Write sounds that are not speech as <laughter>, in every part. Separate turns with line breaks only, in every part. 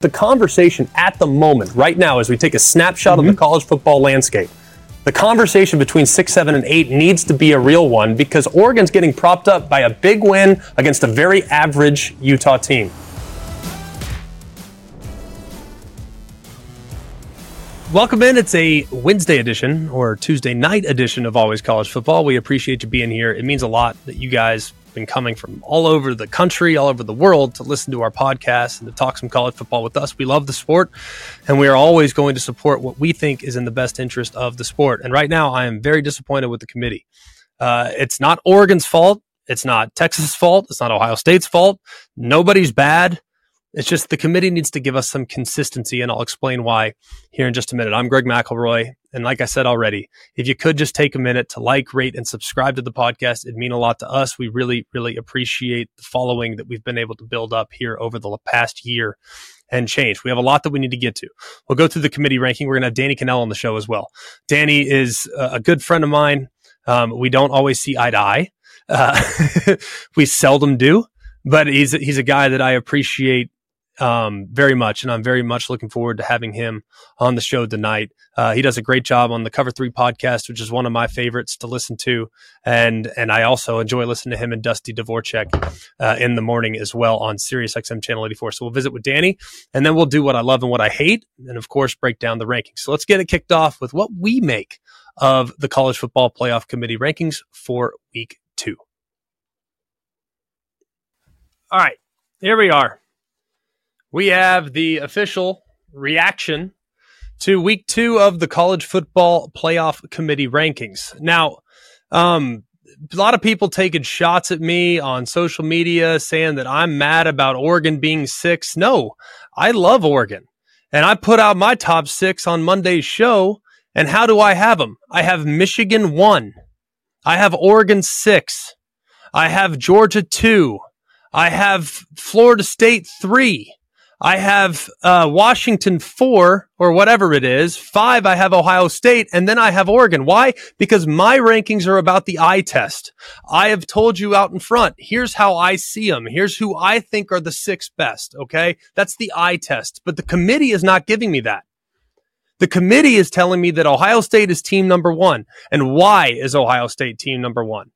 The conversation at the moment, right now, as we take a snapshot
Mm-hmm.
of the college football landscape, the conversation between six, seven, and eight needs to be a real one because Oregon's getting propped up by a big win against a very average Utah team. Welcome in. It's a Wednesday edition or Tuesday night edition of Always College Football. We appreciate you being here. It means a lot that you guys been coming from all over the country, all over the world to listen to our podcast and to talk some college football with us. We love the sport and we are always going to support what we think is in the best interest of the sport. And right now, I am very disappointed with the committee. Uh, it's not Oregon's fault. It's not Texas' fault. It's not Ohio State's fault. Nobody's bad. It's just the committee needs to give us some consistency, and I'll explain why here in just a minute. I'm Greg McElroy, and like I said already, if you could just take a minute to like, rate, and subscribe to the podcast, it'd mean a lot to us. We really, really appreciate the following that we've been able to build up here over the past year and change. We have a lot that we need to get to. We'll go through the committee ranking. We're going to have Danny Kanell on the show as well. Danny is a good friend of mine. Um, we don't always see eye to eye. Uh, <laughs> we seldom do, but he's he's a guy that I appreciate um, very much, and I'm very much looking forward to having him on the show tonight. Uh, he does a great job on the Cover Three podcast, which is one of my favorites to listen to, and and I also enjoy listening to him and Dusty Dvoracek uh, in the morning as well on Sirius XM channel 84. So we'll visit with Danny, and then we'll do what I love and what I hate, and of course break down the rankings. So let's get it kicked off with what we make of the College Football Playoff Committee rankings for Week Two. All right, here we are we have the official reaction to week two of the college football playoff committee rankings. Now, um, a lot of people taking shots at me on social media saying that I'm mad about Oregon being six. No, I love Oregon. And I put out my top six on Monday's show. And how do I have them? I have Michigan one. I have Oregon six. I have Georgia two. I have Florida State three. I have uh, Washington four or whatever it is. Five, I have Ohio State, and then I have Oregon. Why? Because my rankings are about the eye test. I have told you out in front. Here's how I see them. Here's who I think are the six best. Okay, that's the eye test. But the committee is not giving me that. The committee is telling me that Ohio State is team number one. And why is Ohio State team number one?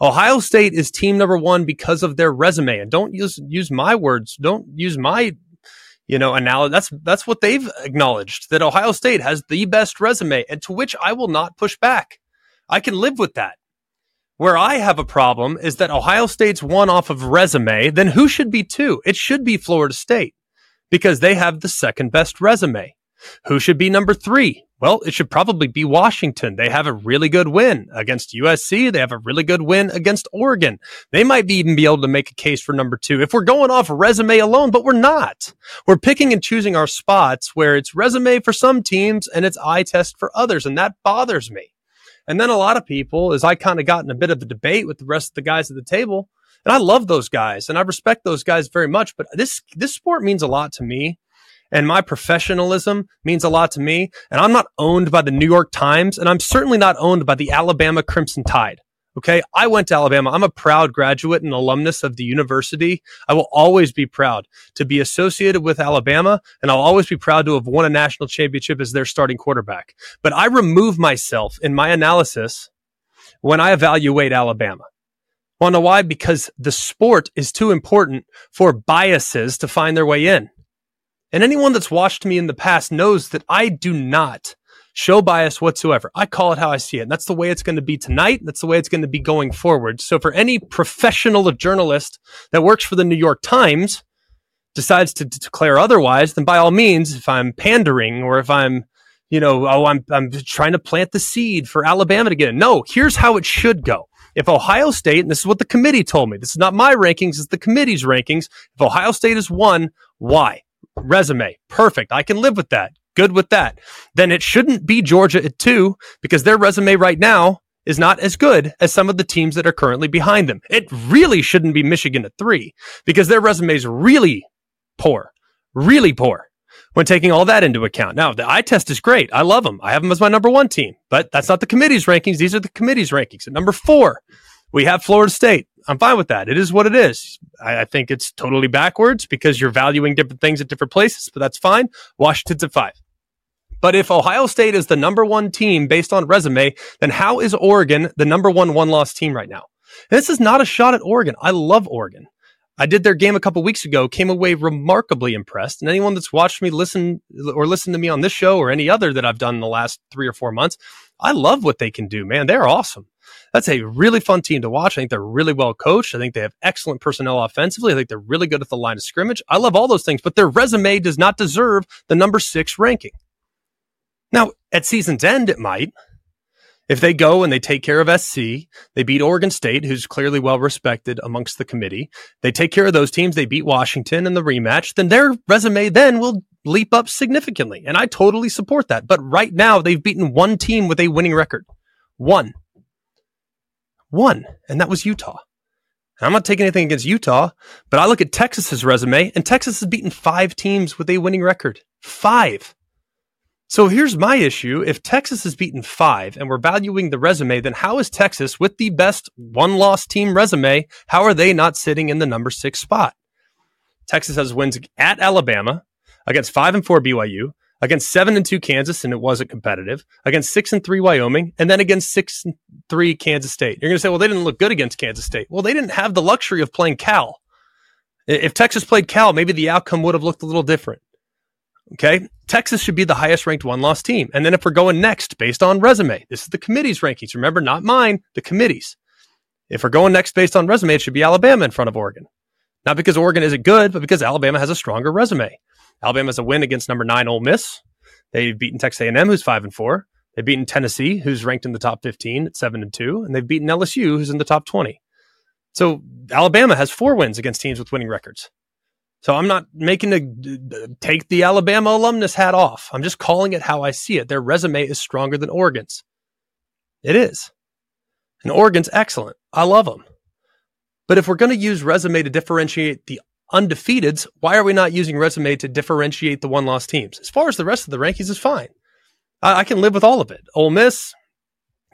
Ohio State is team number one because of their resume. And don't use use my words. Don't use my you know, and now that's that's what they've acknowledged that Ohio State has the best resume, and to which I will not push back. I can live with that. Where I have a problem is that Ohio State's one off of resume, then who should be two? It should be Florida State because they have the second best resume. Who should be number three? Well, it should probably be Washington. They have a really good win against USC. They have a really good win against Oregon. They might be even be able to make a case for number two if we're going off resume alone, but we're not. We're picking and choosing our spots where it's resume for some teams and it's eye test for others. And that bothers me. And then a lot of people, as I kind of got in a bit of a debate with the rest of the guys at the table, and I love those guys and I respect those guys very much, but this, this sport means a lot to me and my professionalism means a lot to me. And I'm not owned by the New York Times, and I'm certainly not owned by the Alabama Crimson Tide. Okay. I went to Alabama. I'm a proud graduate and alumnus of the university. I will always be proud to be associated with Alabama, and I'll always be proud to have won a national championship as their starting quarterback. But I remove myself in my analysis when I evaluate Alabama. Want to know why? Because the sport is too important for biases to find their way in. And anyone that's watched me in the past knows that I do not show bias whatsoever. I call it how I see it. And that's the way it's going to be tonight. That's the way it's going to be going forward. So for any professional journalist that works for the New York Times decides to, declare otherwise, then by all means, if I'm pandering or if I'm, you know, oh, I'm, I'm trying to plant the seed for Alabama to get in. No, here's how it should go. If Ohio State, and this is what the committee told me, this is not my rankings, it's the committee's rankings. If Ohio State is one, why? Resume. Perfect. I can live with that. Good with that. Then it shouldn't be Georgia at two because their resume right now is not as good as some of the teams that are currently behind them. It really shouldn't be Michigan at three because their resume is really poor, really poor when taking all that into account. Now, the eye test is great. I love them. I have them as my number one team, but that's not the committee's rankings. These are the committee's rankings. At number four, we have Florida State. I'm fine with that. It is what it is. I, I, think it's totally backwards because you're valuing different things at different places, but that's fine. Washington's at five. But if Ohio State is the number one team based on resume, then how is Oregon the number one one loss team right now? And this is not a shot at Oregon. I love Oregon. I did their game a couple weeks ago, came away remarkably impressed. And anyone that's watched me listen or listen to me on this show or any other that I've done in the last three or four months, I love what they can do, man. They're awesome. That's a really fun team to watch. I think they're really well coached. I think they have excellent personnel offensively. I think they're really good at the line of scrimmage. I love all those things, but their resume does not deserve the number six ranking. Now, at season's end, it might. If they go and they take care of SC, they beat Oregon State, who's clearly well respected amongst the committee. They take care of those teams. They beat Washington in the rematch. Then their resume then will leap up significantly. And I totally support that. But right now, they've beaten one team with a winning record. One. One. And that was Utah. I'm not taking anything against Utah, but I look at Texas's resume, and Texas has beaten five teams with a winning record. Five. So here's my issue. If Texas has beaten five and we're valuing the resume, then how is Texas with the best one loss team resume? How are they not sitting in the number six spot? Texas has wins at Alabama against five and four BYU, against seven and two Kansas, and it wasn't competitive, against six and three Wyoming, and then against six and three Kansas State. You're going to say, well, they didn't look good against Kansas State. Well, they didn't have the luxury of playing Cal. If Texas played Cal, maybe the outcome would have looked a little different. Okay. Texas should be the highest ranked one loss team. And then if we're going next based on resume, this is the committee's rankings. Remember, not mine, the committee's. If we're going next based on resume, it should be Alabama in front of Oregon. Not because Oregon isn't good, but because Alabama has a stronger resume. Alabama has a win against number nine Ole Miss. They've beaten Texas A&M, who's five and four. They've beaten Tennessee, who's ranked in the top 15 at seven and two, and they've beaten LSU, who's in the top 20. So Alabama has four wins against teams with winning records. So I'm not making a take the Alabama alumnus hat off. I'm just calling it how I see it. Their resume is stronger than Oregon's. It is. And Oregon's excellent. I love them. But if we're going to use resume to differentiate the undefeateds, why are we not using resume to differentiate the one loss teams? As far as the rest of the rankings is fine. I, I can live with all of it. Ole Miss,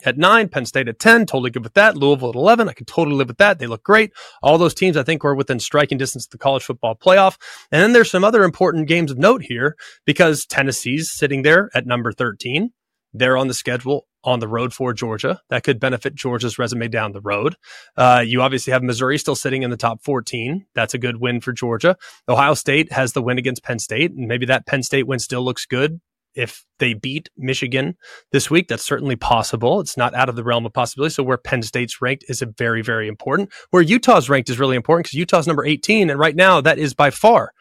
at nine, Penn State at 10, totally good with that. Louisville at 11, I could totally live with that. They look great. All those teams, I think, are within striking distance of the college football playoff. And then there's some other important games of note here because Tennessee's sitting there at number 13. They're on the schedule on the road for Georgia. That could benefit Georgia's resume down the road. Uh, you obviously have Missouri still sitting in the top 14. That's a good win for Georgia. Ohio State has the win against Penn State, and maybe that Penn State win still looks good if they beat Michigan this week, that's certainly possible. It's not out of the realm of possibility. So where Penn State's ranked is very, very important. Where Utah's ranked is really important because Utah's number 18. And right now that is by far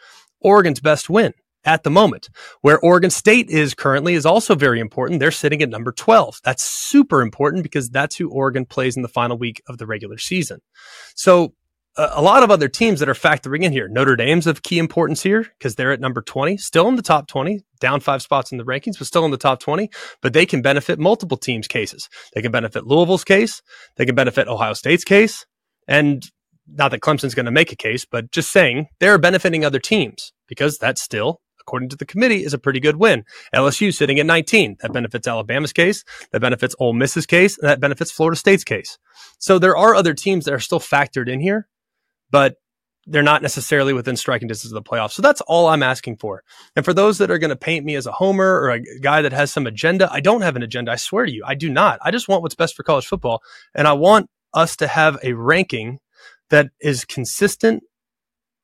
Oregon's best win at the moment. Where Oregon State is currently is also very important. They're sitting at number 12. That's super important because that's who Oregon plays in the final week of the regular season. So a lot of other teams that are factoring in here. Notre Dame's of key importance here because they're at number 20, still in the top 20, down five spots in the rankings, but still in the top 20. But they can benefit multiple teams' cases. They can benefit Louisville's case. They can benefit Ohio State's case. And not that Clemson's going to make a case, but just saying they're benefiting other teams because that's still, according to the committee, is a pretty good win. LSU sitting at 19. That benefits Alabama's case. That benefits Ole Miss's case. And that benefits Florida State's case. So there are other teams that are still factored in here but they're not necessarily within striking distance of the playoffs. So that's all I'm asking for. And for those that are going to paint me as a homer or a guy that has some agenda, I don't have an agenda. I swear to you, I do not. I just want what's best for college football. And I want us to have a ranking that is consistent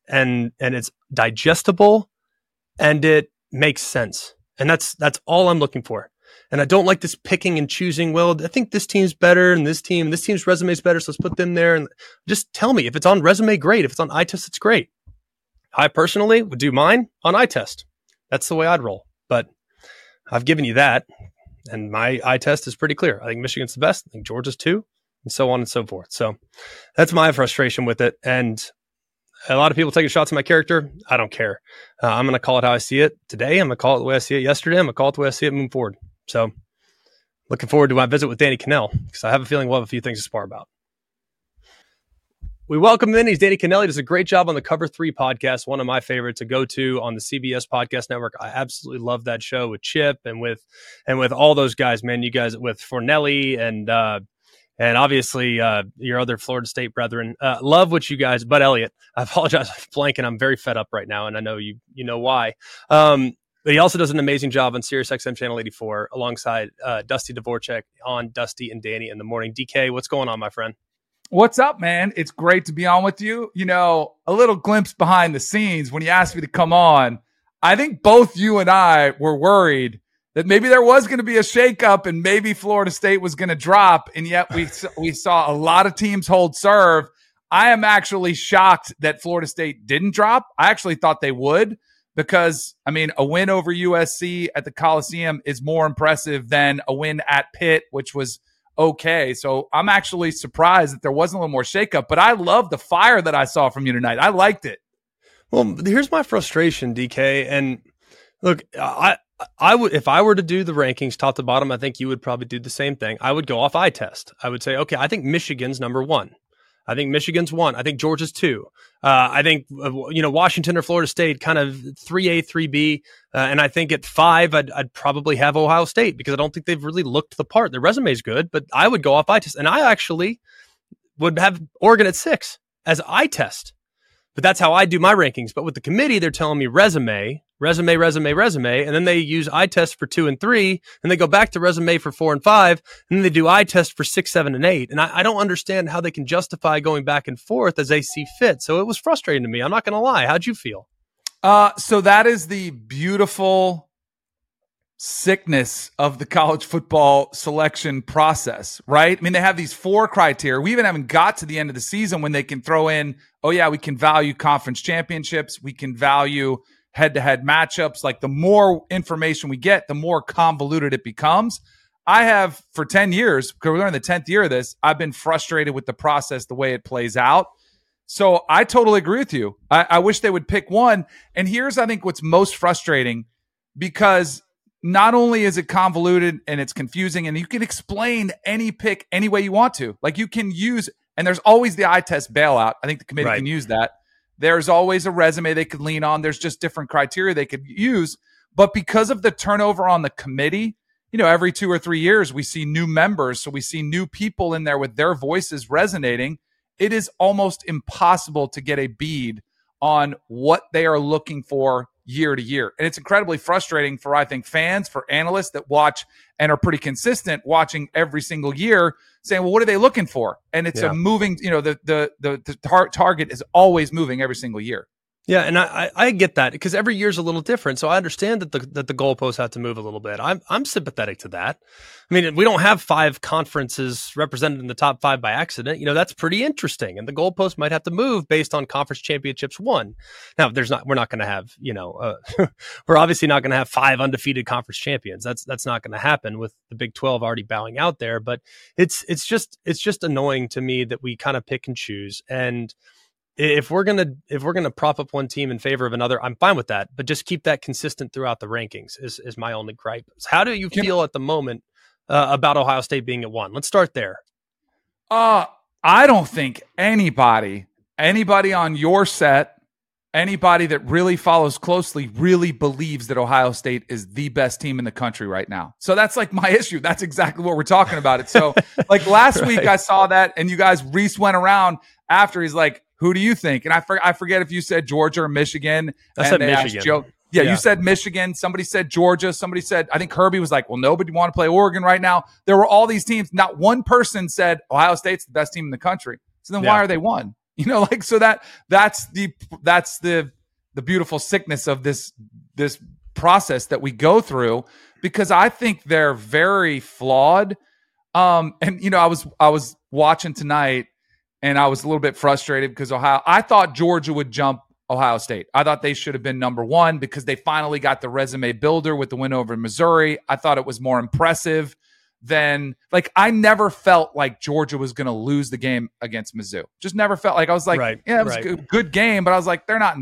and, and it's digestible and it makes sense. And that's, that's all I'm looking for. And I don't like this picking and choosing. Well, I think this team's better and this team, this team's resume is better. So let's put them there. And just tell me if it's on resume, great. If it's on eye test, it's great. I personally would do mine on eye test. That's the way I'd roll. But I've given you that. And my eye test is pretty clear. I think Michigan's the best. I think Georgia's too, and so on and so forth. So that's my frustration with it. And a lot of people taking shots at my character. I don't care. Uh, I'm going to call it how I see it today. I'm going to call it the way I see it yesterday. I'm going to call it the way I see it moving forward. So looking forward to my visit with Danny Kanell because I have a feeling we'll have a few things to spar about. We welcome in. He's Danny Kanell. He does a great job on the Cover Three podcast, one of my favorites to go to on the CBS Podcast Network. I absolutely love that show with Chip and with and with all those guys. Man, you guys with Fornelli and uh, and obviously uh, your other Florida State brethren. Uh, love what you guys, but Elliot, <laughs> I apologize for blanking. I'm very fed up right now, and I know you you know why. Um, but he also does an amazing job on Sirius XM Channel 84 alongside uh, Dusty Dvoracek on Dusty and Danny in the morning. DK, what's going on, my friend?
What's up, man? It's great to be on with you. You know, a little glimpse behind the scenes when you asked me to come on. I think both you and I were worried that maybe there was going to be a shakeup and maybe Florida State was going to drop, and yet we we saw a lot of teams hold serve. I am actually shocked that Florida State didn't drop. I actually thought they would because I mean a win over USC at the Coliseum is more impressive than a win at Pitt, which was okay. So I'm actually surprised that there wasn't a little more shakeup. But I love the fire that I saw from you tonight. I liked it.
Well, here's my frustration, DK, and look, I I would if I were to do the rankings top to bottom, I think you would probably do the same thing. I would go off eye test. I would say, okay, I think Michigan's number one. I think Michigan's one. I think Georgia's two. Uh, I think uh, you know Washington or Florida State kind of three A, three B, uh, and I think at five I'd, I'd, probably have Ohio State because I don't think they've really looked the part. Their resume is good, but I would go off eye test, and I actually would have Oregon at six as eye test. But that's how I do my rankings. But with the committee, they're telling me resume, resume, resume, resume, and then they use eye test for two and three, and they go back to resume for four and five, and then they do eye test for six, seven, and eight. And I, I don't understand how they can justify going back and forth as they see fit. So it was frustrating to me. I'm not going to lie. How'd you feel?
Uh, so that is the beautiful sickness of the college football selection process, right? I mean, they have these four criteria. We even haven't got to the end of the season when they can throw in, oh, yeah, we can value conference championships. We can value head to head matchups. Like the more information we get, the more convoluted it becomes. I have for 10 years, because we're in the 10th year of this, I've been frustrated with the process, the way it plays out. So I totally agree with you. I, I wish they would pick one. And here's, I think, what's most frustrating because not only is it convoluted and it's confusing, and you can explain any pick any way you want to. Like you can use, and there's always the eye test bailout. I think the committee right. can use that. There's always a resume they could lean on. There's just different criteria they could use. But because of the turnover on the committee, you know, every two or three years we see new members. So we see new people in there with their voices resonating. It is almost impossible to get a bead on what they are looking for year to year. And it's incredibly frustrating for, I think, fans, for analysts that watch and are pretty consistent watching every single year saying, well, what are they looking for? And it's yeah. a moving, you know, the, the, the, the tar- target is always moving every single year.
Yeah, and I, I get that because every year is a little different. So I understand that the that the goalposts have to move a little bit. I'm I'm sympathetic to that. I mean, we don't have five conferences represented in the top five by accident. You know, that's pretty interesting. And the goalpost might have to move based on conference championships won. Now, there's not we're not going to have you know uh, <laughs> we're obviously not going to have five undefeated conference champions. That's that's not going to happen with the Big Twelve already bowing out there. But it's it's just it's just annoying to me that we kind of pick and choose and if we're gonna if we're gonna prop up one team in favor of another, I'm fine with that. But just keep that consistent throughout the rankings is is my only gripe. How do you feel at the moment uh, about Ohio State being at one? Let's start there.
Uh I don't think anybody anybody on your set anybody that really follows closely really believes that Ohio State is the best team in the country right now. So that's like my <laughs> issue. That's exactly what we're talking about. It. So like last <laughs> right. week I saw that and you guys Reese went around after he's like, who do you think? And I, for, I forget if you said Georgia or Michigan.
I said Michigan. Joe,
yeah, yeah, you said Michigan. Somebody said Georgia. Somebody said, I think Kirby was like, well, nobody want to play Oregon right now. There were all these teams. Not one person said Ohio State's the best team in the country. So then yeah. why are they one? <laughs> You know, like so that that's the that's the the beautiful sickness of this this process that we go through because I think they're very flawed. Um, and you know, I was I was watching tonight and I was a little bit frustrated because Ohio. I thought Georgia would jump Ohio State. I thought they should have been number one because they finally got the resume builder with the win over Missouri. I thought it was more impressive than like I never felt like Georgia was going to lose the game against Mizzou. Just never felt like I was like, right, yeah, it was right. a good game, but I was like, they're not.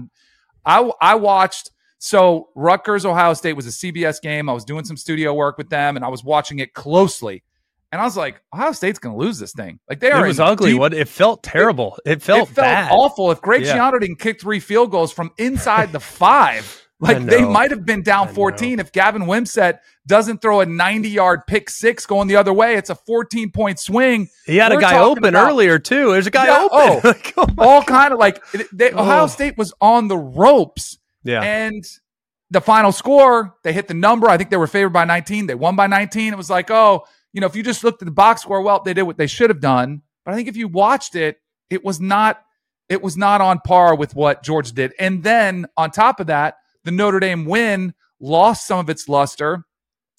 I I watched. So Rutgers Ohio State was a CBS game. I was doing some studio work with them, and I was watching it closely. And I was like, Ohio State's going to lose this thing. Like they are.
It was ugly. Deep, what it felt terrible. It, it felt, it felt
awful. If Greg yeah. Schiano didn't kick three field goals from inside the <laughs> five, Like they might have been down 14 if Gavin Wimsatt doesn't throw a 90 yard pick six going the other way. It's a 14 point swing.
He had We're a guy open about, earlier too. There's a guy yeah,
open. Oh, <laughs> like, oh all kind of like they, oh. Ohio State was on the ropes.
Yeah.
And the final score, they hit the number. I think they were favored by 19. They won by 19. It was like, oh, you know, if you just looked at the box score, well, they did what they should have done. But I think if you watched it, it was not it was not on par with what Georgia did. And then on top of that, the Notre Dame win lost some of its luster.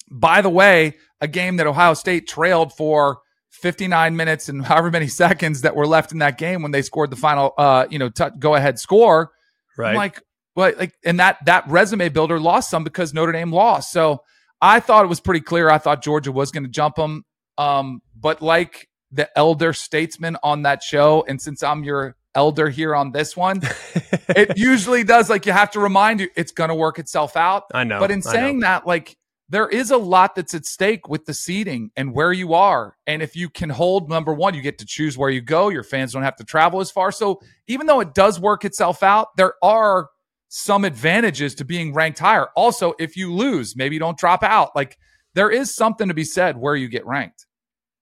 By the way, a game that Ohio State trailed for 59 minutes and <laughs> however many seconds that were left in that game when they scored the final uh, you know, t- go ahead score.
Right. I'm
like, but like, and that that resume builder lost some because Notre Dame lost. So I thought it was pretty clear. I thought Georgia was going to jump them. Um, but like the elder statesman on that show, and since I'm your elder here on this one, <laughs> it usually does. Like you have to remind you, it's going to work itself out.
I know.
But in saying that, like there is a lot that's at stake with the seating and where you are. And if you can hold number one, you get to choose where you go. Your fans don't have to travel as far. So even though it does work itself out, there are some advantages to being ranked higher. Also, if you lose, maybe you don't drop out. Like there is something to be said where you get ranked.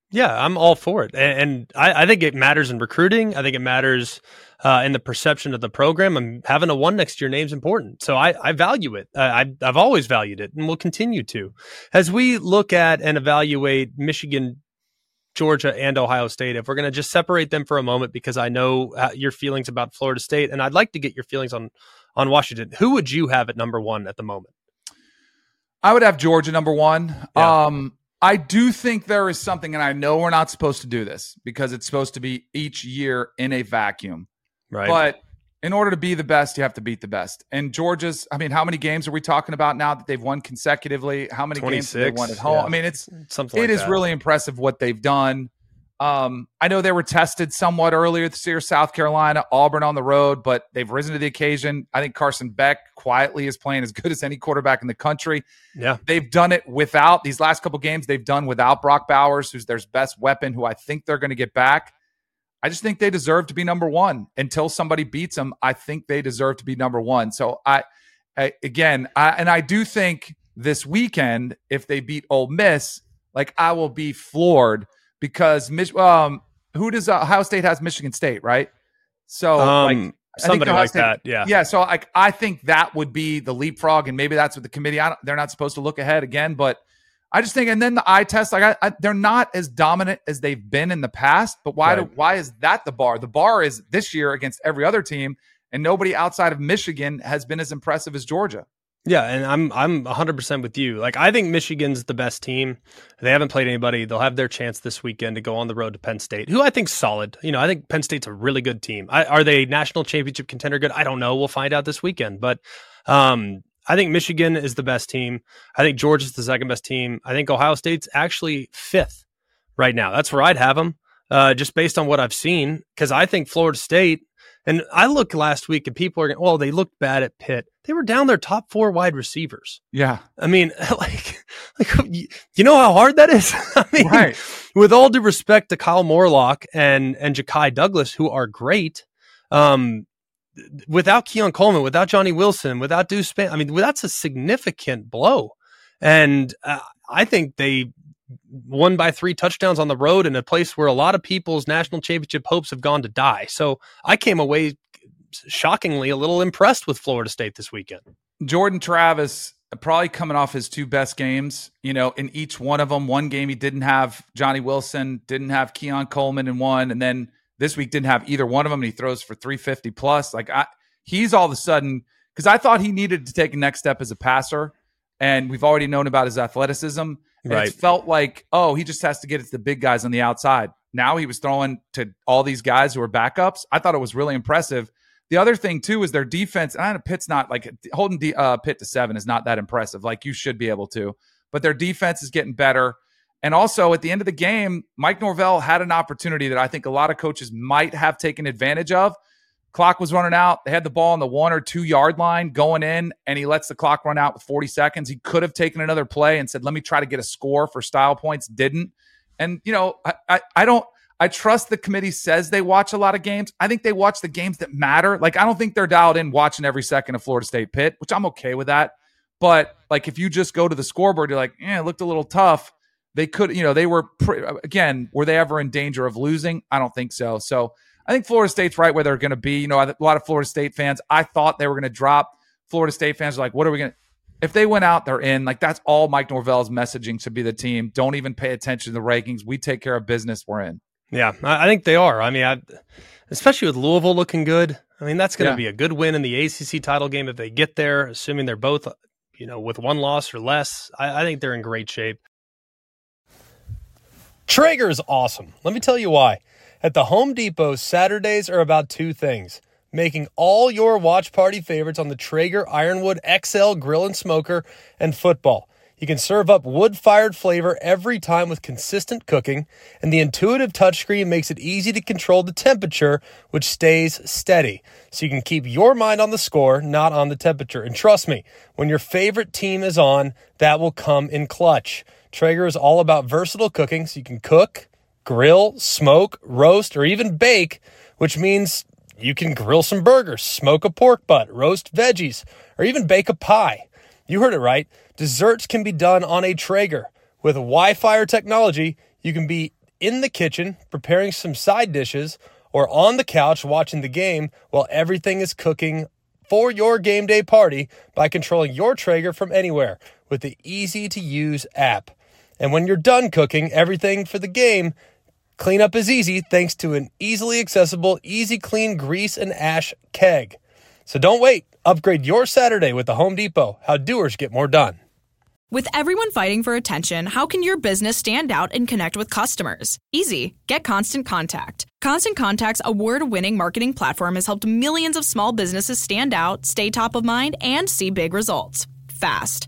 Yeah, I'm all for it, and, and I, I, think it matters in recruiting. I think it matters uh, in the perception of the program. And having a one next to your name is important, so I, I value it. I, I've always valued it, and will continue to. As we look at and evaluate Michigan, Georgia, and Ohio State, if we're going to just separate them for a moment, because I know uh, your feelings about Florida State, and I'd like to get your feelings on on Washington. Who would you have at number one at the moment?
I would have Georgia number one. Yeah. Um, I do think there is something, and I know we're not supposed to do this because it's supposed to be each year in a vacuum.
Right.
But in order to be the best, you have to beat the best. And Georgia's, I mean, how many games are we talking about now that they've won consecutively? How many games have they won at home? Yeah. I mean, it's something. It like is that. really impressive what they've done. Um, I know they were tested somewhat earlier this year, South Carolina, Auburn on the road, but they've risen to the occasion. I think Carson Beck quietly is playing as good as any quarterback in the country.
Yeah.
They've done it without these last couple games, they've done without Brock Bowers, who's their best weapon, who I think they're going to get back. I just think they deserve to be number one until somebody beats them. I think they deserve to be number one. So I, I again, I, and I do think this weekend, if they beat Ole Miss, like I will be floored because um, who does uh, Ohio State has Michigan State, right? So um, like
somebody like State, that, yeah,
yeah. So like I think that would be the leapfrog, and maybe that's what the committee. they're not supposed to look ahead again, but I just think, and then the eye test, like I, I, they're not as dominant as they've been in the past. But why right. do why is that the bar? The bar is this year against every other team, and nobody outside of Michigan has been as impressive as Georgia.
Yeah, and I'm I'm 100% with you. Like I think Michigan's the best team. They haven't played anybody. They'll have their chance this weekend to go on the road to Penn State, who I think solid. You know, I think Penn State's a really good team. I, are they national championship contender good? I don't know. We'll find out this weekend. But um, I think Michigan is the best team. I think Georgia's the second best team. I think Ohio State's actually fifth right now. That's where I'd have them, uh, just based on what I've seen. Because I think Florida State and I looked last week and people are going, well, they looked bad at Pitt. They were down their top four wide receivers.
Yeah.
I mean, <laughs> like, like you know how hard that is? <laughs> I mean, right. with all due respect to Kyle Morlock and, and Ja'Khi Douglas, who are great, um, without Keon Coleman, without Johnny Wilson, without Deuce Spann, I mean, that's a significant blow. And uh, I think they won by three touchdowns on the road in a place where a lot of people's national championship hopes have gone to die. So I came away shockingly a little impressed with Florida State this weekend.
Jordan Travis uh, probably coming off his two best games. You know, in each one of them, one game he didn't have Johnny Wilson, didn't have Keon Coleman in one, and then this week didn't have either one of them. And he throws for 350 plus. Like I, he's all of a sudden because I thought he needed to take a next step as a passer, and we've already known about his athleticism. Right. It felt like, oh, he just has to get it to the big guys on the outside. Now he was throwing to all these guys who are backups. I thought it was really impressive. The other thing too is their defense. And I know Pitt's not like holding D, uh, Pitt to seven is not that impressive. Like you should be able to, but their defense is getting better. And also at the end of the game, Mike Norvell had an opportunity that I think a lot of coaches might have taken advantage of Clock was running out. They had the ball on the one or two yard line going in, and he lets the clock run out with 40 seconds. He could have taken another play and said, Let me try to get a score for style points. Didn't. And, you know, I, I, I don't. I trust the committee says they watch a lot of games. I think they watch the games that matter. Like, I don't think they're dialed in watching every second of Florida State Pitt, which I'm okay with that. But like, if you just go to the scoreboard, you're like, yeah, it looked a little tough. They could, you know, they were, pre- again, were they ever in danger of losing? I don't think so. So I think Florida State's right where they're going to be. You know, a lot of Florida State fans, I thought they were going to drop. Florida State fans are like, what are we going to, if they went out, they're in. Like that's all Mike Norvell's messaging should be the team. Don't even pay attention to the rankings. We take care of business. We're in.
Yeah, I think they are. I mean, I, especially with Louisville looking good. I mean, that's going to yeah. be a good win in the ACC title game if they get there, assuming they're both, you know, with one loss or less. I, I think they're in great shape. Traeger is awesome. Let me tell you why. At the Home Depot, Saturdays are about two things making all your watch party favorites on the Traeger Ironwood XL grill and smoker and football. You can serve up wood fired flavor every time with consistent cooking, and the intuitive touchscreen makes it easy to control the temperature, which stays steady. So you can keep your mind on the score, not on the temperature. And trust me, when your favorite team is on, that will come in clutch. Traeger is all about versatile cooking, so you can cook, grill, smoke, roast, or even bake, which means you can grill some burgers, smoke a pork butt, roast veggies, or even bake a pie. You heard it right. Desserts can be done on a Traeger. With Wi Fi technology, you can be in the kitchen preparing some side dishes or on the couch watching the game while everything is cooking for your game day party by controlling your Traeger from anywhere with the easy to use app. And when you're done cooking everything for the game, cleanup is easy thanks to an easily accessible, easy clean grease and ash keg. So don't wait. Upgrade your Saturday with the Home Depot. How doers get more done.
With everyone fighting for attention, how can your business stand out and connect with customers? Easy. Get Constant Contact. Constant Contact's award winning marketing platform has helped millions of small businesses stand out, stay top of mind, and see big results fast.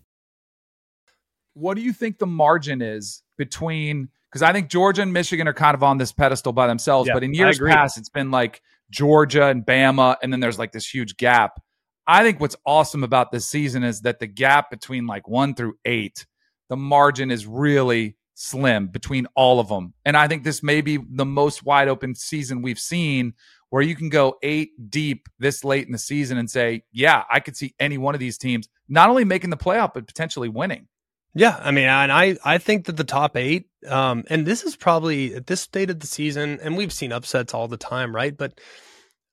What do you think the margin is between? Because I think Georgia and Michigan are kind of on this pedestal by themselves, yeah, but in years past, it's been like Georgia and Bama, and then there's like this huge gap. I think what's awesome about this season is that the gap between like one through eight, the margin is really slim between all of them. And I think this may be the most wide open season we've seen where you can go eight deep this late in the season and say, yeah, I could see any one of these teams not only making the playoff, but potentially winning.
Yeah, I mean, and I I think that the top eight, um, and this is probably at this state of the season, and we've seen upsets all the time, right? But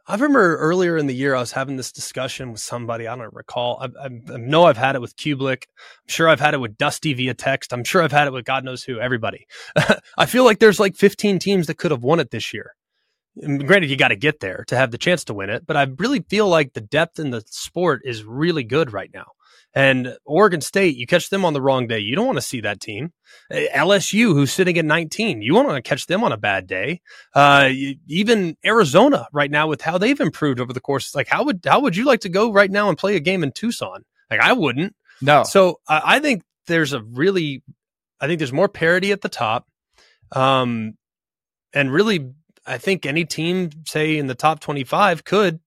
I remember earlier in the year, I was having this discussion with somebody. I don't recall. I, I, I, know I've had it with Kublik. I'm sure I've had it with Dusty via text. I'm sure I've had it with God knows who, everybody. <laughs> I feel like there's like 15 teams that could have won it this year. And granted, you got to get there to have the chance to win it, but I really feel like the depth in the sport is really good right now. And Oregon State, you catch them on the wrong day. You don't want to see that team. Eh, LSU, who's sitting at 19, you want to catch them on a bad day. Uh, even Arizona right now with how they've improved over the course. Like, how would, how would you like to go right now and play a game in Tucson? Like, I wouldn't.
No.
So I, I think there's a really, I think there's more parity at the top. Um, and really, I think any team, say in the top 25, could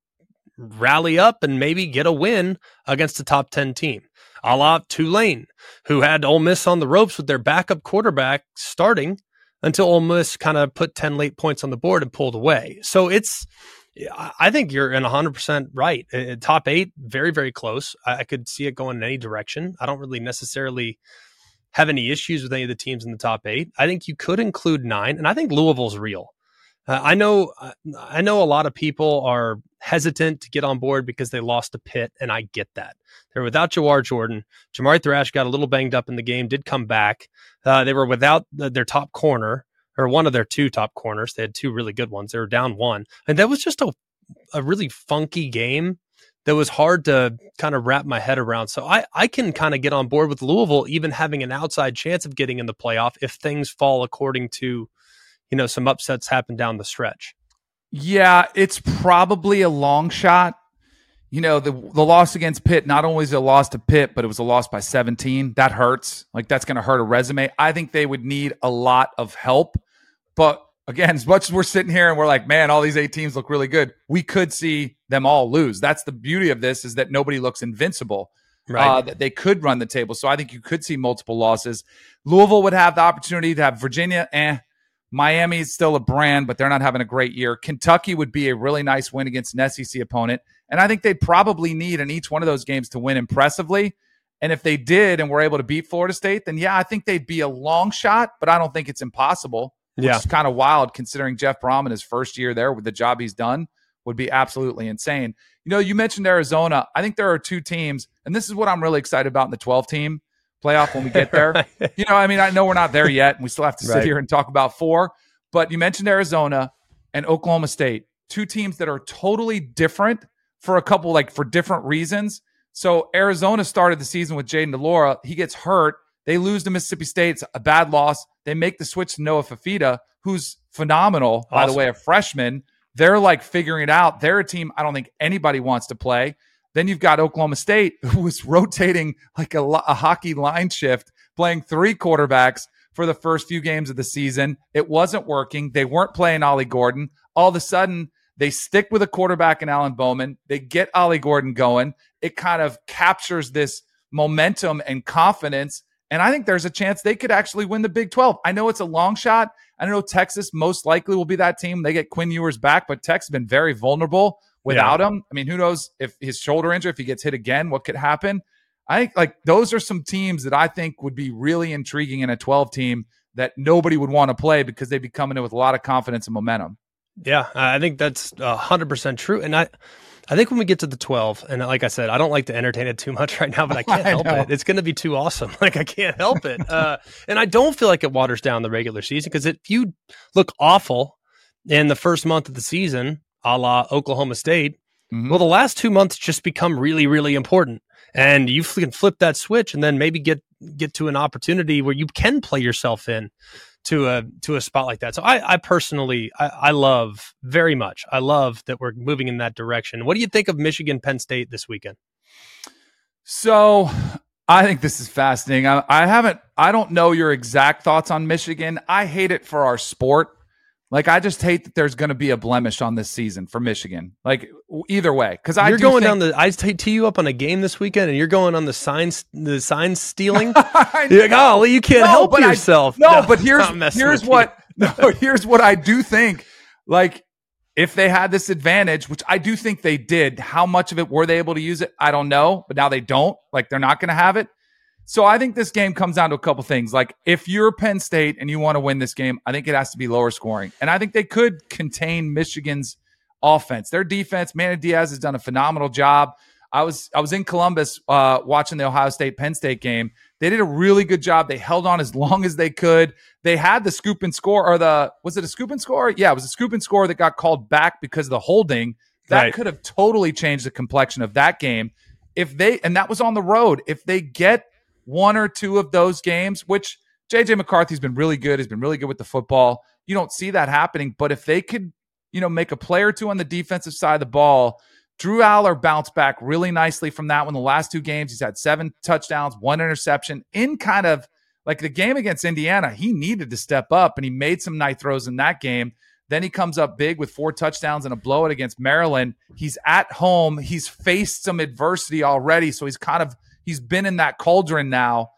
rally up and maybe get a win against a top 10 team. A la Tulane, who had Ole Miss on the ropes with their backup quarterback starting until Ole Miss kind of put 10 late points on the board and pulled away. So it's, I think you're in 100% right. Top eight, very, very close. I could see it going in any direction. I don't really necessarily have any issues with any of the teams in the top eight. I think you could include nine, and I think Louisville's real. Uh, I know, I know a lot of people are hesitant to get on board because they lost a Pitt, and I get that. They're without Jawhar Jordan. Jamari Thrash got a little banged up in the game, did come back. Uh, they were without the, their top corner or one of their two top corners. They had two really good ones. They were down one, and that was just a a really funky game that was hard to kind of wrap my head around. So I, I can kind of get on board with Louisville, even having an outside chance of getting in the playoff if things fall according to, you know, some upsets happen down the stretch.
Yeah, it's probably a long shot. You know, the the loss against Pitt, not only is it a loss to Pitt, but it was a loss by 17. That hurts. Like that's gonna hurt a resume. I think they would need a lot of help. But again, <laughs> as much as we're sitting here and we're like, man, all these eight teams look really good, we could see them all lose. That's the beauty of this is that nobody looks invincible. Right. Uh, that they could run the table. So I think you could see multiple losses. Louisville would have the opportunity to have Virginia. Eh. Miami is still a brand, but they're not having a great year. Kentucky would be a really nice win against an SEC opponent. And I think they'd probably need in each one of those games to win impressively. And if they did and were able to beat Florida State, then yeah, I think they'd be a long shot, but I don't think it's impossible which yeah. is kind of wild considering Jeff Brohm in his first year there with the job he's done would be absolutely insane. You know, you mentioned Arizona. I think there are two teams, and this is what I'm really excited about in the 12 team playoff when we get there. <laughs> right. You know, I mean, I know we're not there yet, and we still have to sit right. here and talk about four, but you mentioned Arizona and Oklahoma State, two teams that are totally different for a couple, like for different reasons. So Arizona started the season with Jayden de Laura. He gets hurt. They lose to Mississippi State. It's a bad loss. They make the switch to Noah Fifita, who's phenomenal, awesome. by the way, a freshman. They're like figuring it out. They're a team I don't think anybody wants to play. Then you've got Oklahoma State, <laughs> who was rotating like a, a hockey line shift, playing three quarterbacks for the first few games of the season. It wasn't working. They weren't playing Ollie Gordon. All of a sudden, they stick with a quarterback in Alan Bowman. They get Ollie Gordon going. It kind of captures this momentum and confidence and I think there's a chance they could actually win the Big 12. I know it's a long shot. I know Texas most likely will be that team. They get Quinn Ewers back, but Texas has been very vulnerable without yeah. him. I mean, who knows if his shoulder injury, if he gets hit again, what could happen? I think like those are some teams that I think would be really intriguing in a 12 team that nobody would want to play because they'd be coming in with a lot of confidence and momentum.
Yeah, I think that's 100% true. And I, I think when we get to the 12, and like I said, I don't like to entertain it too much <laughs> right now, but I <laughs> can't help it. It's going to be too awesome. <laughs> Like I can't help it. Uh, and I don't feel like it waters down the regular season because if you look awful in the first month of the season, a la Oklahoma State, mm-hmm. well, the last two months just become really, really important. And you can flip that switch and then maybe get get to an opportunity where you can play yourself in to a to a spot like that. So I, I personally I, I, love very much. I love that we're moving in that direction. What do you think of Michigan Penn State this weekend?
So I think this is fascinating. I, I haven't I don't know your exact thoughts on Michigan. I hate it for our sport. Like I just hate that there's going to be a blemish on this season for Michigan. Like either way, because I
you're going think, down the. I tee you up on a game this weekend, and you're going on the signs the sign stealing. <laughs> you're like, oh, well, you can't no, help yourself.
I, no, no, but here's here's what <laughs> no, here's what I do think. Like if they had this advantage, which I do think they did, how much of it were they able to use it? I don't know, but now they don't. Like they're not going to have it. So I think this game comes down to a couple things. Like if you're Penn State and you want to win this game, I think it has to be lower scoring. And I think they could contain Michigan's offense. Their defense, Manny Diaz has done a phenomenal job. I was I was in Columbus uh, watching the Ohio State Penn State game. They did a really good job. They held on as long as they could. They had the scoop and score, or the was it a scoop and score? Yeah, it was a scoop and score that got called back because of the holding. That right. could have totally changed the complexion of that game. If they and that was on the road. If they get one or two of those games, which JJ McCarthy's been really good, He's been really good with the football. You don't see that happening, but if they could, you know, make a play or two on the defensive side of the ball, Drew Allar bounced back really nicely from that one. The last two games, he's had seven touchdowns, one interception in kind of like the game against Indiana. He needed to step up and he made some night throws in that game. Then he comes up big with four touchdowns and a blowout against Maryland. He's at home. He's faced some adversity already. So he's kind of He's been in that cauldron now.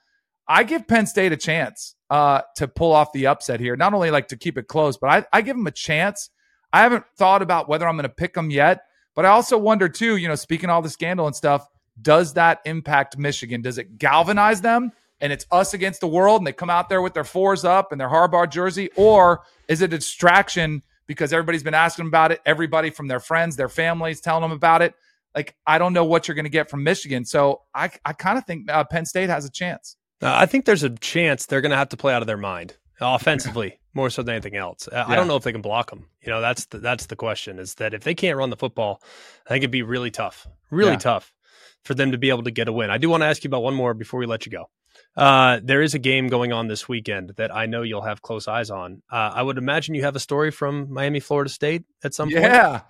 I give Penn State a chance uh, to pull off the upset here. Not only like to keep it close, but I, I give them a chance. I haven't thought about whether I'm going to pick them yet, but I also wonder too. You know, speaking all the scandal and stuff, does that impact Michigan? Does it galvanize them? And it's us against the world, and they come out there with their fours up and their Harbaugh jersey, or is it a distraction because everybody's been asking about it. Everybody from their friends, their families telling them about it. Like, I don't know what you're going to get from Michigan. So I, I kind of think uh, Penn State has a chance.
Uh, I think there's a chance they're going to have to play out of their mind offensively more so than anything else. Uh, I don't know if they can block them. You know, that's the, that's the question is that if they can't run the football, I think it'd be really tough, really
Yeah.
tough for them to be able to get a win. I do want to ask you about one more before we let you go. Uh, there is a game going on this weekend that I know you'll have close eyes on. Uh, I would imagine you have a story from Miami, Florida State at some point.
Yeah.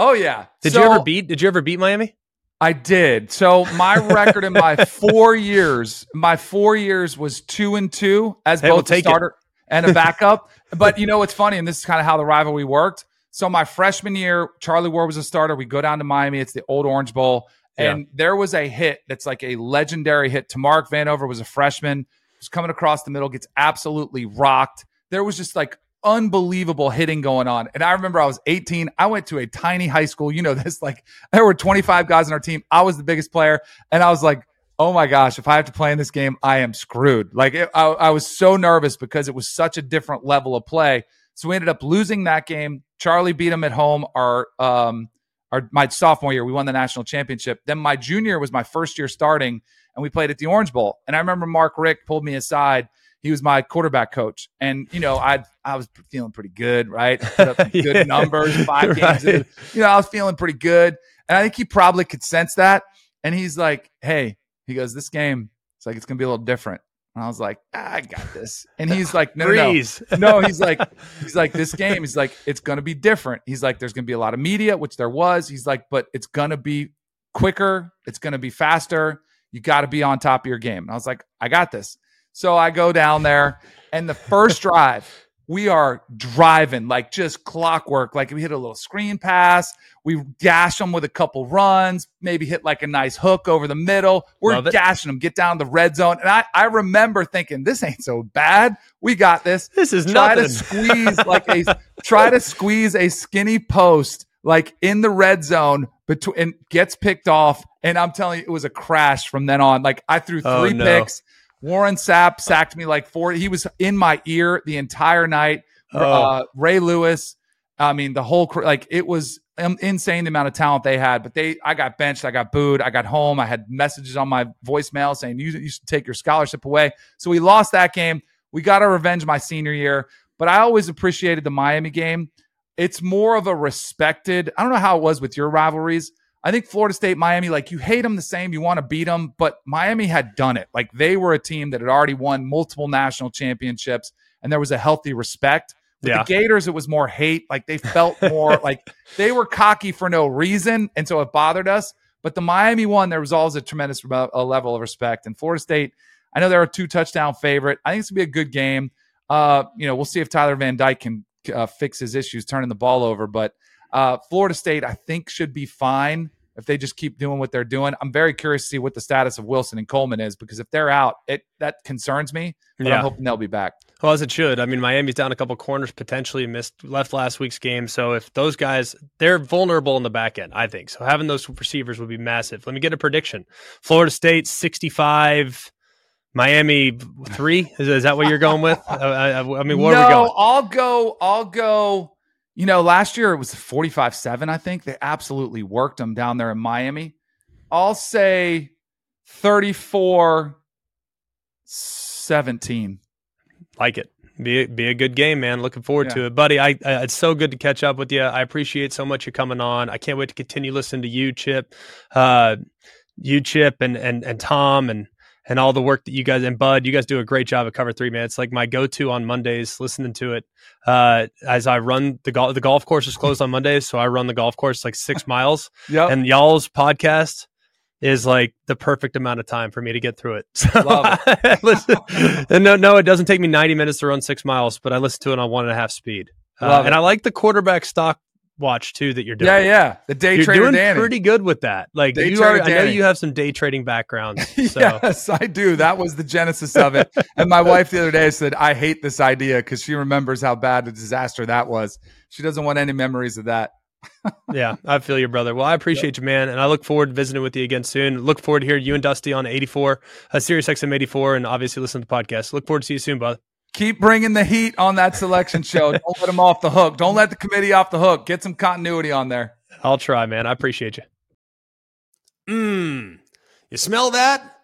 Oh, yeah.
Did
So-
you ever beat? Did you ever beat Miami?
I did. So my record in my <laughs> four years, my four years was two and two as
Hey, we'll
both a
take it.
starter and a backup. but you know what's funny, and this is kind of how the rivalry worked. So my freshman year, Charlie Ward was a starter. We go down to Miami. It's the old Orange Bowl. And there was a hit that's like a legendary hit. Tamarick Vanover was a freshman, was coming across the middle, gets absolutely rocked. There was just like unbelievable hitting going on. And I remember I was 18. I went to a tiny high school. You know this, <laughs> like there were 25 guys on our team. I was the biggest player. And I was like, oh my gosh, if I have to play in this game, I am screwed. Like it, I, I was so nervous because it was such a different level of play. So we ended up losing that game. Charlie beat him at home. Our um our my sophomore year, we won the national championship. Then my junior was my first year starting, and we played at the Orange Bowl. And I remember Mark Richt pulled me aside. He was my quarterback coach, and you know I I was feeling pretty good, right? Put up <laughs> good
Yeah.
numbers, five <laughs> games.
Right.
You know I was feeling pretty good, and I think he probably could sense that. And he's like, "Hey," he goes, "This game, it's like it's gonna be a little different." And I was like, ah, "I got this." And he's like, "No, no, no." No, he's like, <laughs> he's like, this game, he's like, it's gonna be different. He's like, there's gonna be a lot of media, which there was. He's like, but it's gonna be quicker, it's gonna be faster. You gotta be on top of your game. And I was like, I got this. So I go down there, and the first drive, we are driving like just clockwork. Like we hit a little screen pass, we gash them with a couple runs, maybe hit like a nice hook over the middle. We're gashing them, get down the red zone. And I, I remember thinking, this ain't so bad. We got this
This is
try
nothing.
to squeeze like a <laughs> try to squeeze a skinny post like in the red zone between and gets picked off and i'm telling you it was a crash from then on like i threw
Oh,
three
no.
picks warren sapp sacked me like four he was in my ear the entire night
Oh.
uh, ray lewis i mean the whole like it was an insane the amount of talent they had but they i got benched i got booed i got home i had messages on my voicemail saying you, you should take your scholarship away so we lost that game we got our revenge my senior year, but I always appreciated the Miami game. It's more of a respected. I don't know how it was with your rivalries. I think Florida State, Miami, like you hate them the same, you want to beat them, but Miami had done it. Like they were a team that had already won multiple national championships, and there was a healthy respect. With
Yeah.
the Gators, it was more hate. Like they felt <laughs> more like they were cocky for no reason, and so it bothered us. But the Miami one, there was always a tremendous a level of respect. And Florida State, I know they're a two touchdown favorite. I think it's gonna be a good game. Uh, you know, we'll see if Tyler Van Dyke can uh, fix his issues turning the ball over. But uh, Florida State, I think, should be fine if they just keep doing what they're doing. I'm very curious to see what the status of Wilson and Coleman is because if they're out, it that concerns me. But
Yeah.
I'm hoping they'll be back.
Well, as it should. I mean, Miami's down a couple corners, potentially missed left last week's game. So if those guys, they're vulnerable in the back end, I think. So having those receivers would be massive. Let me get a prediction: Florida State sixty-five, Miami three. Is, is that what you're going with? I, <laughs> I, I mean, what
no,
are we going?
I'll go. I'll go. You know, last year it was 45 7, I think. They absolutely worked them down there in Miami. I'll say 34 17.
Like it. Be be a good game, man. Looking forward
Yeah.
to it, buddy. I, I it's so good to catch up with you. I appreciate so much you coming on. I can't wait to continue listening to you, Chip, uh, you, Chip, and and and Tom, and and all the work that you guys and Bud. You guys do a great job at Cover Three, man. It's like my go to on Mondays. Listening to it uh, as I run the golf. The golf course is closed on Mondays, so I run the golf course like six <laughs> miles,
Yep.
and y'all's podcast is like the perfect amount of time for me to get through it. <laughs> So
Love <laughs>
listen, and no, no, it doesn't take me 90 minutes to run six miles, but I listen to it on one and a half speed. Uh, and. I like the quarterback stock watch too that you're doing.
yeah, yeah. The day
You're
trader
doing
Danny.
pretty good with that. Like
Day
you are, I know you have some day trading backgrounds. <laughs> So
Yes, I do. That was the genesis of it. and my wife the other day said, I hate this idea because she remembers how bad a disaster that was. She doesn't want any memories of that. <laughs>
yeah, I feel you, brother. Well, I appreciate you, man, and I look forward to visiting with you again soon. Look forward to hearing you and Dusty on 84, uh, Sirius XM 84, and obviously listen to the podcast. Look forward to see you soon, bud.
Keep bringing the heat on that selection show. Don't let them off the hook. Don't let the committee off the hook. Get some continuity on there.
I'll try, man. I appreciate you.
Mmm. You smell that?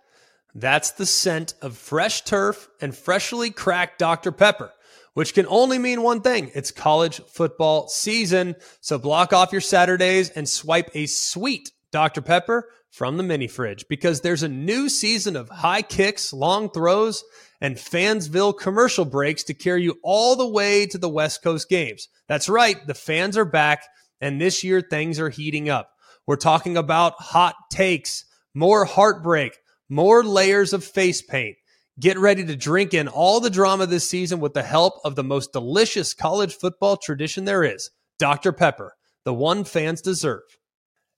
That's the scent of fresh turf and freshly cracked Dr. Pepper, which can only mean one thing it's college football season. So block off your Saturdays and swipe a sweet Dr. Pepper from the mini fridge because there's a new season of high kicks, long throws, and Fansville commercial breaks to carry you all the way to the West Coast games. That's right, the fans are back, and this year things are heating up. We're talking about hot takes, more heartbreak, more layers of face paint. Get ready to drink in all the drama this season with the help of the most delicious college football tradition there is Dr. Pepper, the one fans deserve.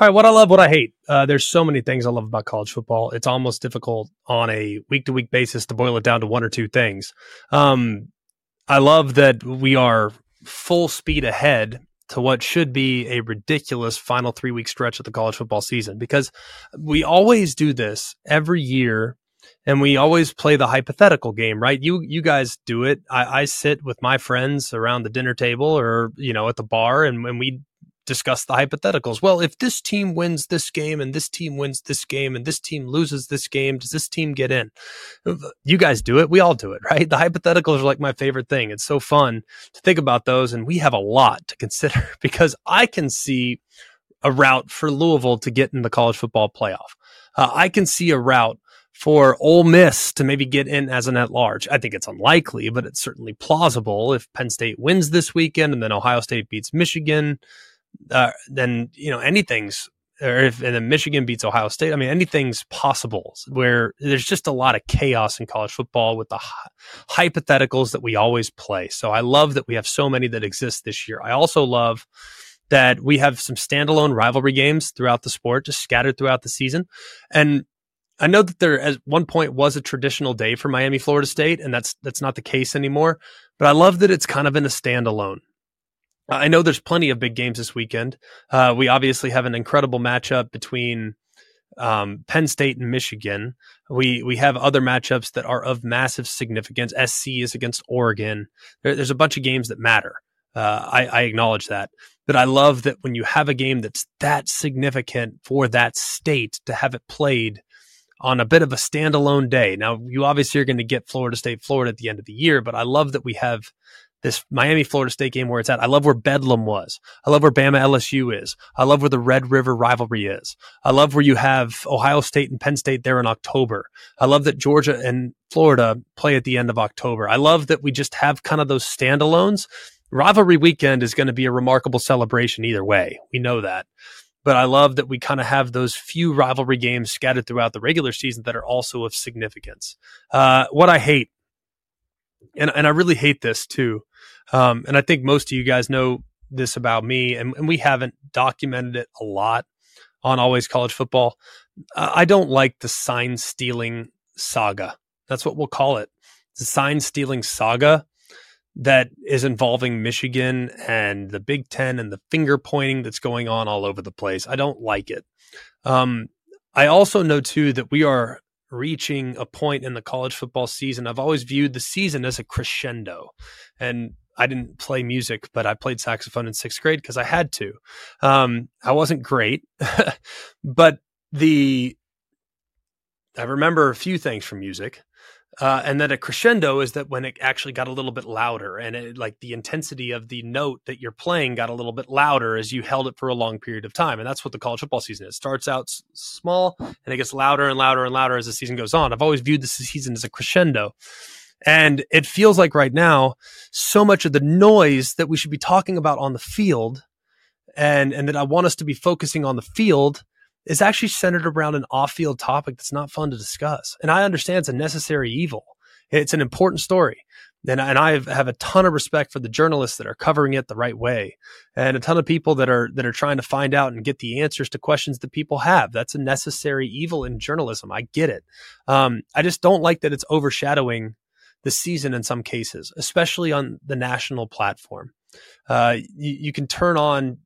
All right, what I love, what I hate. Uh, there's so many things I love about college football. It's almost difficult on a week to week basis to boil it down to one or two things. Um, I love that we are full speed ahead to what should be a ridiculous final three week stretch of the college football season because we always do this every year and we always play the hypothetical game, right? You you guys do it. I, I sit with my friends around the dinner table or you know at the bar, and, and we discuss the hypotheticals. Well, if this team wins this game and this team wins this game and this team loses this game, does this team get in? You guys do it. We all do it, right? The hypotheticals are like my favorite thing. It's so fun to think about those. And we have a lot to consider <laughs> because I can see a route for Louisville to get in the college football playoff. Uh, I can see a route for Ole Miss to maybe get in as an at large. I think it's unlikely, but it's certainly plausible if Penn State wins this weekend and then Ohio State beats Michigan uh, then you know anything's or if and then Michigan beats Ohio State, I mean anything's possible. Where there's just a lot of chaos in college football with the hypotheticals that we always play. So I love that we have so many that exist this year. I also love that we have some standalone rivalry games throughout the sport, just scattered throughout the season. And I know that there at one point was a traditional day for Miami, Florida State, and that's that's not the case anymore. But I love that it's kind of in a standalone. I know there's plenty of big games this weekend. Uh, we obviously have an incredible matchup between um, Penn State and Michigan. We we have other matchups that are of massive significance. SC is against Oregon. There, there's a bunch of games that matter. Uh, I, I acknowledge that, but I love that when you have a game that's that significant for that state to have it played on a bit of a standalone day. Now, you obviously are going to get Florida State, Florida at the end of the year, but I love that we have this Miami Florida State game where it's at. I love where Bedlam was. I love where Bama LSU is. I love where the Red River rivalry is. I love where you have Ohio State and Penn State there in October. I love that Georgia and Florida play at the end of October. I love that we just have kind of those standalones. Rivalry weekend is going to be a remarkable celebration either way. We know that. But I love that we kind of have those few rivalry games scattered throughout the regular season that are also of significance. Uh, what I hate, and, and I really hate this too, um, and I think most of you guys know this about me, and, and we haven't documented it a lot on Always College Football. I don't like the sign stealing saga. That's what we'll call it. The sign stealing saga that is involving Michigan and the Big Ten and the finger pointing that's going on all over the place. I don't like it. Um, I also know too that we are reaching a point in the college football season. I've always viewed the season as a crescendo. And I didn't play music, but I played saxophone in sixth grade because I had to. Um, I wasn't great, <laughs> but the I remember a few things from music. Uh, and then a crescendo is that when it actually got a little bit louder and it, like the intensity of the note that you're playing got a little bit louder as you held it for a long period of time. And that's what the college football season is. It starts out s- small and it gets louder and louder and louder as the season goes on. I've always viewed this season as a crescendo. And it feels like right now, so much of the noise that we should be talking about on the field and, and that I want us to be focusing on the field is actually centered around an off field topic that's not fun to discuss. And I understand it's a necessary evil. It's an important story. and, and I have a ton of respect for the journalists that are covering it the right way, and a ton of people that are that are trying to find out and get the answers to questions that people have. That's a necessary evil in journalism. I get it. Um, I just don't like that it's overshadowing the season in some cases, especially on the national platform. Uh, you, you can turn on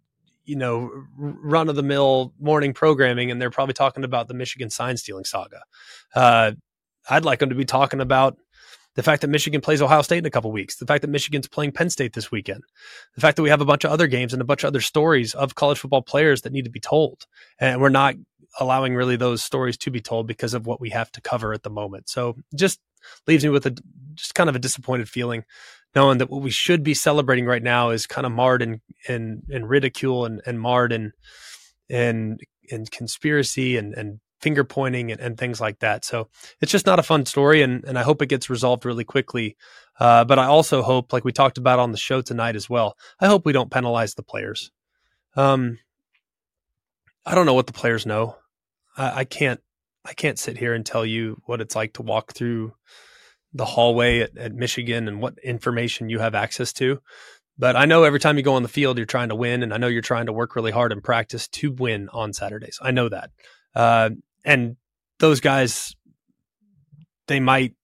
you know, run of the mill morning programming, and they're probably talking about the Michigan sign stealing saga. Uh, I'd like them to be talking about the fact that Michigan plays Ohio State in a couple weeks, the fact that Michigan's playing Penn State this weekend, the fact that we have a bunch of other games and a bunch of other stories of college football players that need to be told. And we're not allowing really those stories to be told because of what we have to cover at the moment. So just leaves me with a just kind of a disappointed feeling knowing that what we should be celebrating right now is kind of marred in in, in ridicule and, and marred in in in conspiracy and, and finger pointing and, and, things like that. So it's just not a fun story, and and I hope it gets resolved really quickly. Uh, but I also hope, like we talked about on the show tonight as well, I hope we don't penalize the players. Um, I don't know what the players know. I, I can't I can't sit here and tell you what it's like to walk through the hallway at, at Michigan and what information you have access to. But I know every time you go on the field, you're trying to win, and I know you're trying to work really hard and practice to win on Saturdays. I know that. Uh, and those guys, they might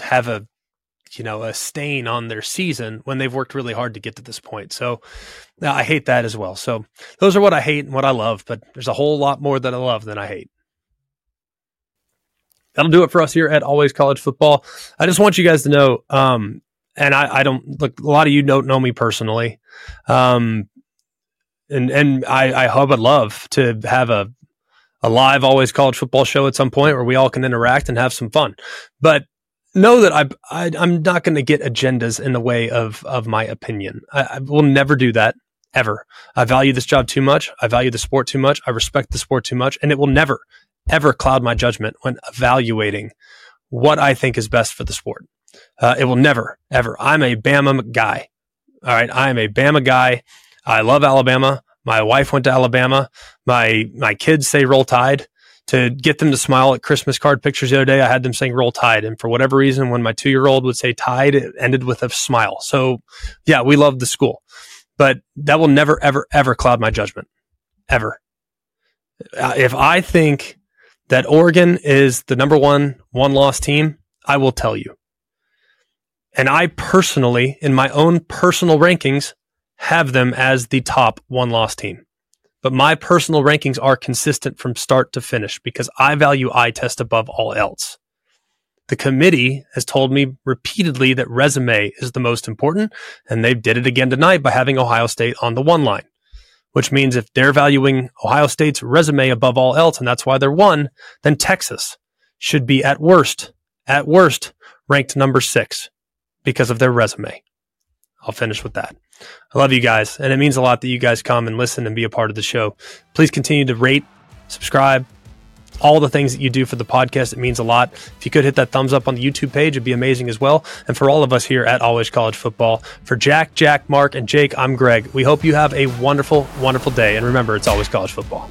have a, you know, a stain on their season when they've worked really hard to get to this point. So I hate that as well. So those are what I hate and what I love, but there's a whole lot more that I love than I hate that'll do it for us here at Always College Football. I just want you guys to know, um, and I, I, don't look. A lot of you don't know me personally, um, and and I, I hope I'd love to have a a live Always College Football show at some point where we all can interact and have some fun. But know that I, I am not going to get agendas in the way of of my opinion. I, I will never do that ever. I value this job too much. I value the sport too much. I respect the sport too much, and it will never ever cloud my judgment when evaluating what I think is best for the sport. Uh, it will never, ever. I'm a Bama guy. All right. I am a Bama guy. I love Alabama. My wife went to Alabama. My my kids say roll tide. To get them to smile at Christmas card pictures the other day, I had them saying roll tide. And for whatever reason, when my two year old would say tide, it ended with a smile. So yeah, we love the school. But that will never, ever, ever cloud my judgment. Ever. Uh, if I think that Oregon is the number one one loss team, I will tell you. And I personally, in my own personal rankings, have them as the top one loss team. But my personal rankings are consistent from start to finish because I value eye test above all else. The committee has told me repeatedly that resume is the most important, and they did it again tonight by having Ohio State on the one line which means if they're valuing Ohio State's resume above all else, and that's why they're one, then Texas should be at worst, at worst, ranked number six because of their resume. I'll finish with that. I love you guys, and it means a lot that you guys come and listen and be a part of the show. Please continue to rate, subscribe, all the things that you do for the podcast. It means a lot. If you could hit that thumbs up on the YouTube page, it'd be amazing as well. And for all of us here at Always College Football, for Jack, Jack, Mark, and Jake, I'm Greg. We hope you have a wonderful, wonderful day. And remember, it's always college football.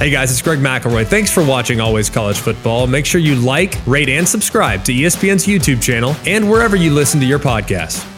Hey guys, it's Greg McElroy. Thanks for watching Always College Football. Make sure you like, rate, and subscribe to ESPN's YouTube channel and wherever you listen to your podcasts.